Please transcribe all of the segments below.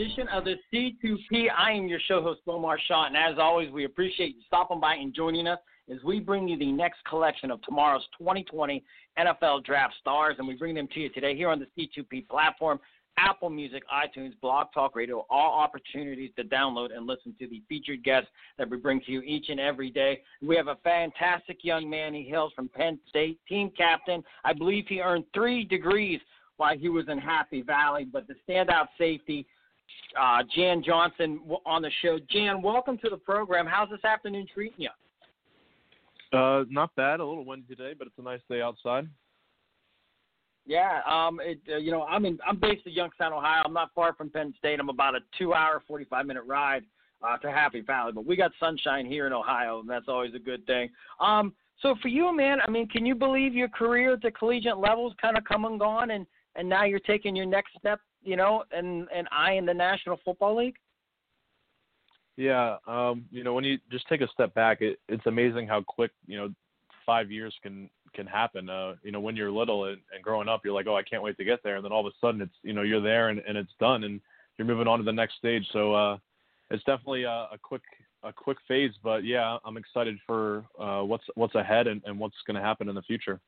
Edition of the C2P. I am your show host, Bo Marchionte, and as always, we appreciate you stopping by and joining us as we bring you the next collection of tomorrow's 2020 NFL Draft Stars, and we bring them to you today here on the C2P platform, Apple Music, iTunes, Blog Talk Radio, all opportunities to download and listen to the featured guests that we bring to you each and every day. We have a fantastic young man. He hails from Penn State, team captain. I believe he earned three degrees while he was in Happy Valley. But the standout safety, uh, Jan Johnson, on the show. Jan, welcome to the program. How's this afternoon treating you? Uh, not bad. A little windy today, but it's a nice day outside. Yeah, um, it, uh, you know, I'm in. I'm based in Youngstown, Ohio. I'm not far from Penn State. I'm about a two-hour, 45-minute ride uh, to Happy Valley, but we got sunshine here in Ohio, and that's always a good thing. Um, so for you, man, I mean, can you believe your career at the collegiate level's kind of come and gone, and and now you're taking your next step, you know, and and I in the National Football League? Yeah, um, you know, when you just take a step back, it, it's amazing how quick you know five years can can happen. Uh, you know, when you're little and, and growing up, you're like, oh, I can't wait to get there, and then all of a sudden, it's you know, you're there and, and it's done, and you're moving on to the next stage. So uh, it's definitely a, a quick a quick phase, but yeah, I'm excited for uh, what's what's ahead and, and what's going to happen in the future.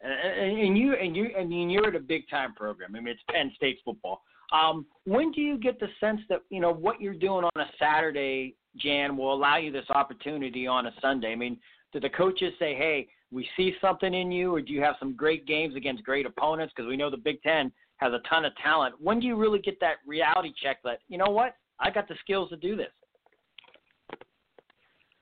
And, and you and you and you're at a big time program. I mean, it's Penn State football. Um, when do you get the sense that you know what you're doing on a Saturday, Jan, will allow you this opportunity on a Sunday? I mean, do the coaches say, "Hey, we see something in you," or do you have some great games against great opponents? Because we know the Big Ten has a ton of talent. When do you really get that reality check that you know what, I got the skills to do this?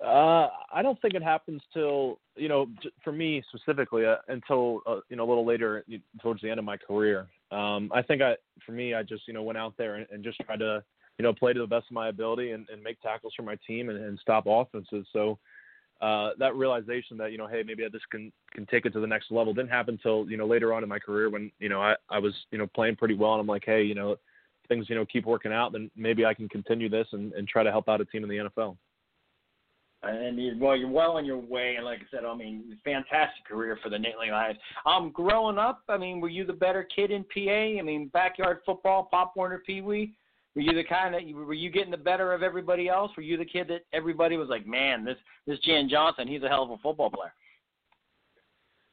Uh, I don't think it happens till you know, for me specifically, uh, until uh, you know a little later towards the end of my career. Um, I think I, for me, I just you know went out there and, and just tried to you know play to the best of my ability and, and make tackles for my team and, and stop offenses. So uh, that realization that you know, hey, maybe I just can can take it to the next level didn't happen until you know later on in my career when you know I I was you know playing pretty well and I'm like, hey, you know, things you know keep working out, then maybe I can continue this and, and try to help out a team in the NFL. And you're, well, you're well on your way. And like I said, I mean, fantastic career for the Nittany Lions. Um, growing up, I mean, were you the better kid in PA? I mean, backyard football, Pop Warner, Pee Wee. Were you the kind that were you getting the better of everybody else? Were you the kid that everybody was like, man, this this Jan Johnson, he's a hell of a football player.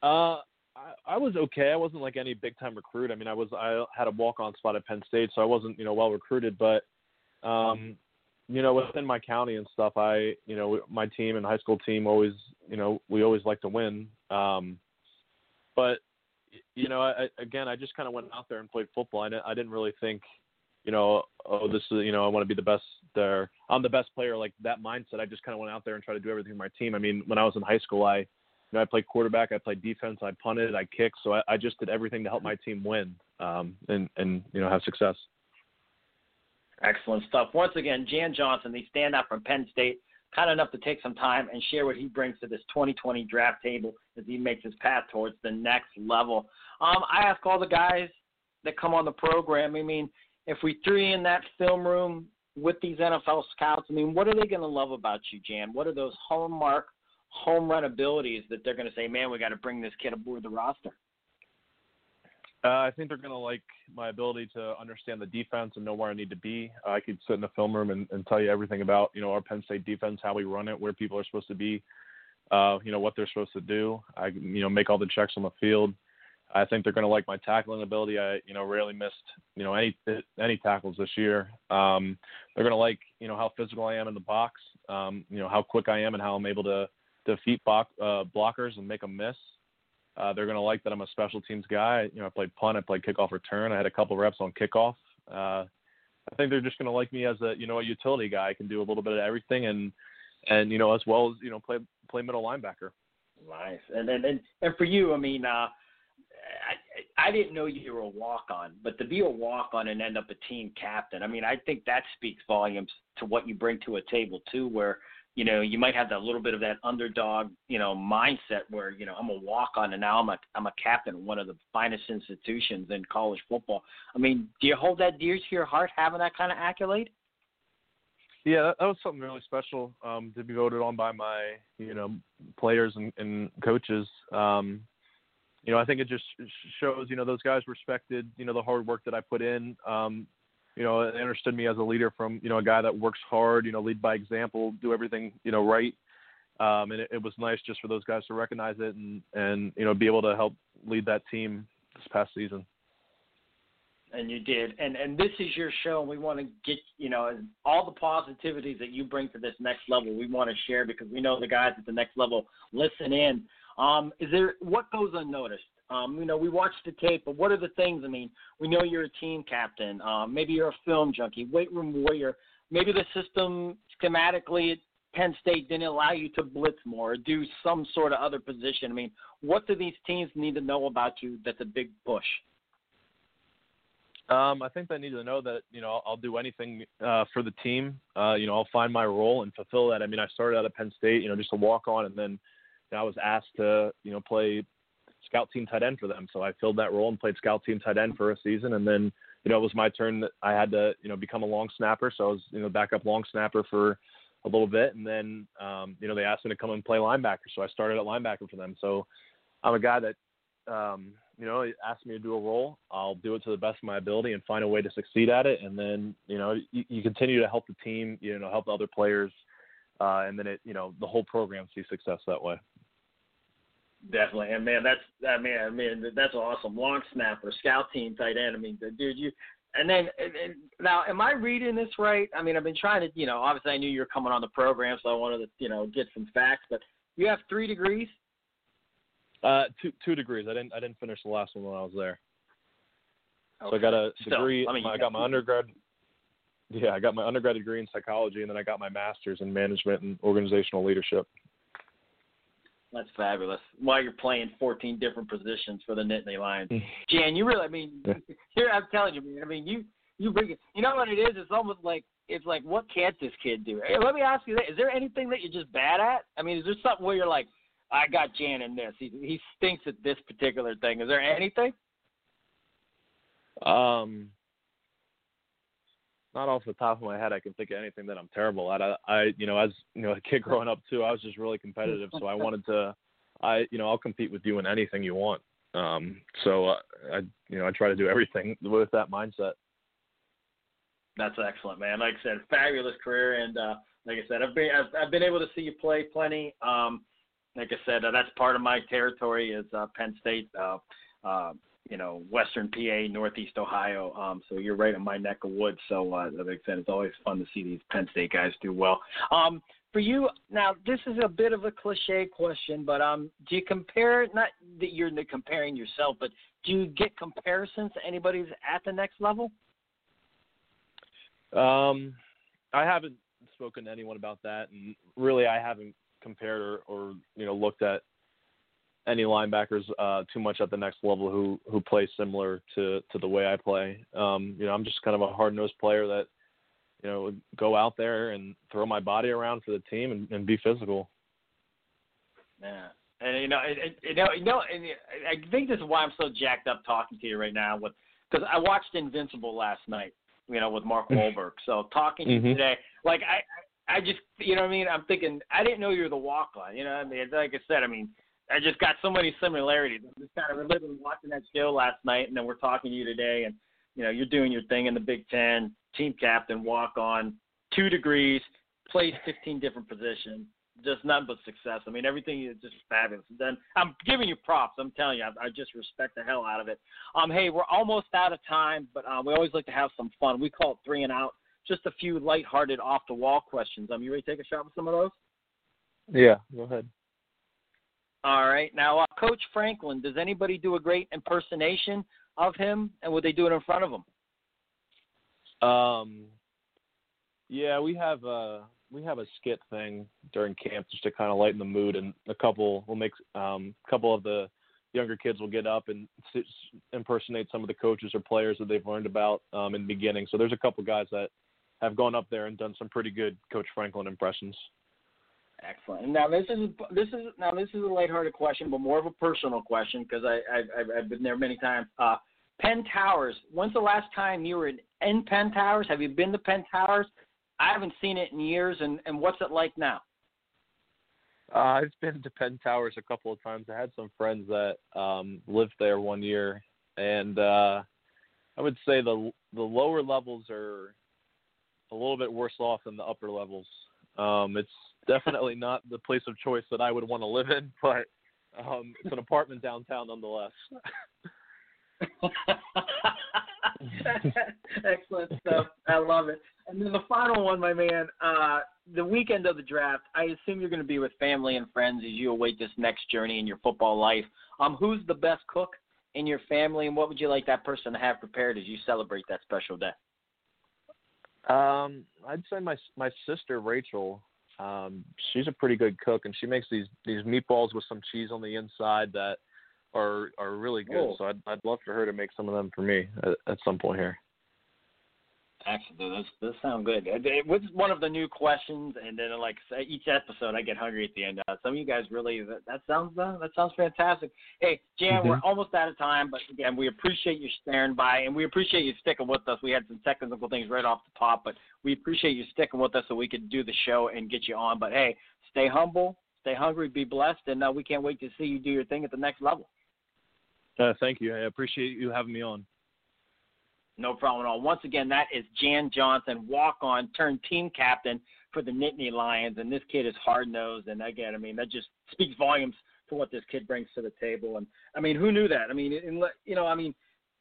Uh, I, I was okay. I wasn't like any big time recruit. I mean, I was I had a walk on spot at Penn State, so I wasn't you know well recruited. But um, you know, within my county and stuff, I you know my team and high school team always you know we always like to win. Um, but you know, I, again, I just kind of went out there and played football. I didn't, I didn't really think, you know, oh, this is, you know, I want to be the best there. I'm the best player. Like that mindset. I just kind of went out there and tried to do everything for my team. I mean, when I was in high school, I, you know, I played quarterback, I played defense, I punted, I kicked. So I, I just did everything to help my team win, um, and and you know have success. Excellent stuff. Once again, Jan Johnson, the standout from Penn State, kind enough to take some time and share what he brings to this 2020 draft table as he makes his path towards the next level. Um, I ask all the guys that come on the program. I mean, if we threw in that film room with these NFL scouts, I mean, what are they going to love about you, Jan? What are those hallmark home run abilities that they're going to say, man, we got to bring this kid aboard the roster? Uh, I think they're going to like my ability to understand the defense and know where I need to be. I could sit in the film room and, and tell you everything about you know our Penn State defense, how we run it, where people are supposed to be, uh, you know what they're supposed to do. I you know make all the checks on the field. I think they're going to like my tackling ability. I you know rarely missed you know any any tackles this year. Um, they're going to like you know how physical I am in the box. Um, you know how quick I am and how I'm able to defeat block, uh, blockers and make them miss. Uh, they're going to like that I'm a special teams guy. You know, I played punt, I played kickoff return. I had a couple reps on kickoff. Uh, I think they're just going to like me as a you know a utility guy. I can do a little bit of everything, and and you know as well as you know play play middle linebacker. Nice. And and and, and for you, I mean, uh, I, I didn't know you were a walk on, but to be a walk on and end up a team captain, I mean, I think that speaks volumes to what you bring to a table too, where you know you might have that little bit of that underdog, you know, mindset where you know I'm a walk on and now I'm a I'm a captain of one of the finest institutions in college football. I mean, do you hold that dear to your heart having that kind of accolade? Yeah, that, was something really special um, to be voted on by my you know players and, and coaches. Um, you know, I think it just shows, you know, those guys respected, you know, the hard work that I put in. Um, you know, they understood me as a leader from, you know, a guy that works hard, you know, lead by example, do everything, you know, right. Um, and it, it was nice just for those guys to recognize it and, and, you know, be able to help lead that team this past season. And you did. And and this is your show and we want to get, you know, all the positivities that you bring to this next level we want to share because we know the guys at the next level listen in. Um, is there what goes unnoticed? Um, you know, we watch the tape, but what are the things? I mean, we know you're a team captain. Um, maybe you're a film junkie, weight room warrior. Maybe the system schematically at Penn State didn't allow you to blitz more or do some sort of other position. I mean, what do these teams need to know about you that's a big push? Um, I think they need to know that you know I'll do anything uh, for the team. Uh, you know, I'll find my role and fulfill that. I mean, I started out at Penn State, you know, just a walk on, and then I was asked to, you know, play scout team tight end for them. So I filled that role and played scout team tight end for a season. And then, you know, it was my turn that I had to, you know, become a long snapper. So I was, you know, backup long snapper for a little bit. And then, um, you know, they asked me to come and play linebacker. So I started at linebacker for them. So I'm a guy that, um, you know, asked me to do a role. I'll do it to the best of my ability and find a way to succeed at it. And then, you know, you, you continue to help the team, you know, help the other players. Uh, and then it, you know, the whole program sees success that way. Definitely, and man, that's I mean, I mean, that's awesome. Long snapper, scout team, tight end. I mean, dude, you. And then and, and now, am I reading this right? I mean, I've been trying to, you know, obviously I knew you were coming on the program, so I wanted to, you know, get some facts. But you have three degrees. Uh, two two degrees. I didn't I didn't finish the last one when I was there. Okay. So I got a degree. Still, I, mean, I got my undergrad. Yeah, I got my undergrad degree in psychology, and then I got my master's in management and organizational leadership. That's fabulous. While you're playing 14 different positions for the Nittany Lions, Mm. Jan, you really, I mean, here I'm telling you, man. I mean, you you bring it. You know what it is? It's almost like it's like, what can't this kid do? Hey, let me ask you that: Is there anything that you're just bad at? I mean, is there something where you're like, I got Jan in this. He he stinks at this particular thing. Is there anything? Um, not off the top of my head, I can think of anything that I'm terrible at. I, I, you know, as you know, a kid growing up too, I was just really competitive, so I wanted to, I, you know, I'll compete with you in anything you want. Um, so uh, I, you know, I try to do everything with that mindset. That's excellent, man. Like I said, fabulous career, and uh, like I said, I've been I've, I've been able to see you play plenty. Um, like I said, uh, that's part of my territory is uh, Penn State. Uh, uh, you know, Western PA, Northeast Ohio. Um, so you're right in my neck of woods. So, uh, I said, it's always fun to see these Penn State guys do well. Um, for you, now this is a bit of a cliche question, but um, do you compare? Not that you're comparing yourself, but do you get comparisons to anybody's at the next level? Um, I haven't spoken to anyone about that, and really, I haven't compared or, or you know looked at any linebackers uh, too much at the next level who who play similar to to the way I play. Um, you know, I'm just kind of a hard nosed player that you know would go out there and throw my body around for the team and, and be physical. Yeah. And you know, it, it, you know, you know, and I think this is why I'm so jacked up talking to you right now. With because I watched Invincible last night, you know, with Mark Wahlberg. So talking to you Mhm. today, like I, I just, you know, what I mean, I'm thinking I didn't know you were the walk on. You know, I mean, like I said, I mean, I just got so many similarities. I'm just kind of reliving watching that show last night, and then we're talking to you today, and you know, you're doing your thing in the Big Ten, team captain, walk on, two degrees, plays 15 different positions, just nothing but success. I mean, everything is just fabulous. And then I'm giving you props. I'm telling you, I, I just respect the hell out of it. Um, hey, we're almost out of time, but um, we always like to have some fun. We call it three and out. Just a few lighthearted, off the wall questions. Um, you ready to take a shot with some of those? Yeah, go ahead. All right. Now, uh, Coach Franklin, does anybody do a great impersonation of him, and would they do it in front of him? Um, yeah, we have a we have a skit thing during camp just to kind of lighten the mood, and a couple will make um, a couple of the younger kids will get up and impersonate some of the coaches or players that they've learned about um, in the beginning. So there's a couple guys that have gone up there and done some pretty good Coach Franklin impressions. Excellent. Now this is this is now this is a lighthearted question, but more of a personal question because I I've, I've been there many times. Uh, Penn Towers. When's the last time you were in, in Penn Towers? Have you been to Penn Towers? I haven't seen it in years, and and what's it like now? Uh, I've been to Penn Towers a couple of times. I had some friends that um, lived there one year, and uh, I would say the the lower levels are a little bit worse off than the upper levels. Um, it's definitely not the place of choice that I would want to live in, but um, it's an apartment downtown nonetheless. Excellent stuff. I love it. And then the final one, my man, uh, the weekend of the draft, I assume you're going to be with family and friends as you await this next journey in your football life. Um, who's the best cook in your family, and what would you like that person to have prepared as you celebrate that special day? Um, I'd say my my sister Rachel. Um, she's a pretty good cook, and she makes these these meatballs with some cheese on the inside that are are really good. Cool. So I'd I'd love for her to make some of them for me at, at some point here. Excellent. This this sound good. It, it was one of the new questions, and then like each episode, I get hungry at the end. Uh, some of you guys really that, that sounds uh, that sounds fantastic. Hey, Jan, Mm-hmm. we're almost out of time, but again, we appreciate you staring by, and we appreciate you sticking with us. We had some technical things right off the top, but we appreciate you sticking with us so we could do the show and get you on. But hey, stay humble, stay hungry, be blessed, and uh, we can't wait to see you do your thing at the next level. Uh, thank you. I appreciate you having me on. No problem at all. Once again, that is Jan Johnson, walk on, turned team captain for the Nittany Lions. And this kid is hard nosed. And again, I mean, that just speaks volumes to what this kid brings to the table. And I mean, who knew that? I mean, in, you know, I mean,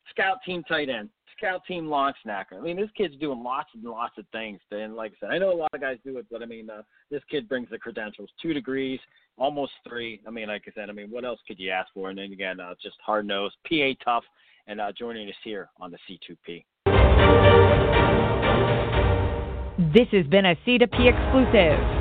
scout team tight end, scout team long snapper. I mean, this kid's doing lots and lots of things. And like I said, I know a lot of guys do it, but I mean, uh, this kid brings the credentials two degrees, almost three. I mean, like I said, I mean, what else could you ask for? And then again, uh, just hard nosed, PA tough and uh, joining us here on the C2P. This has been a C2P exclusive.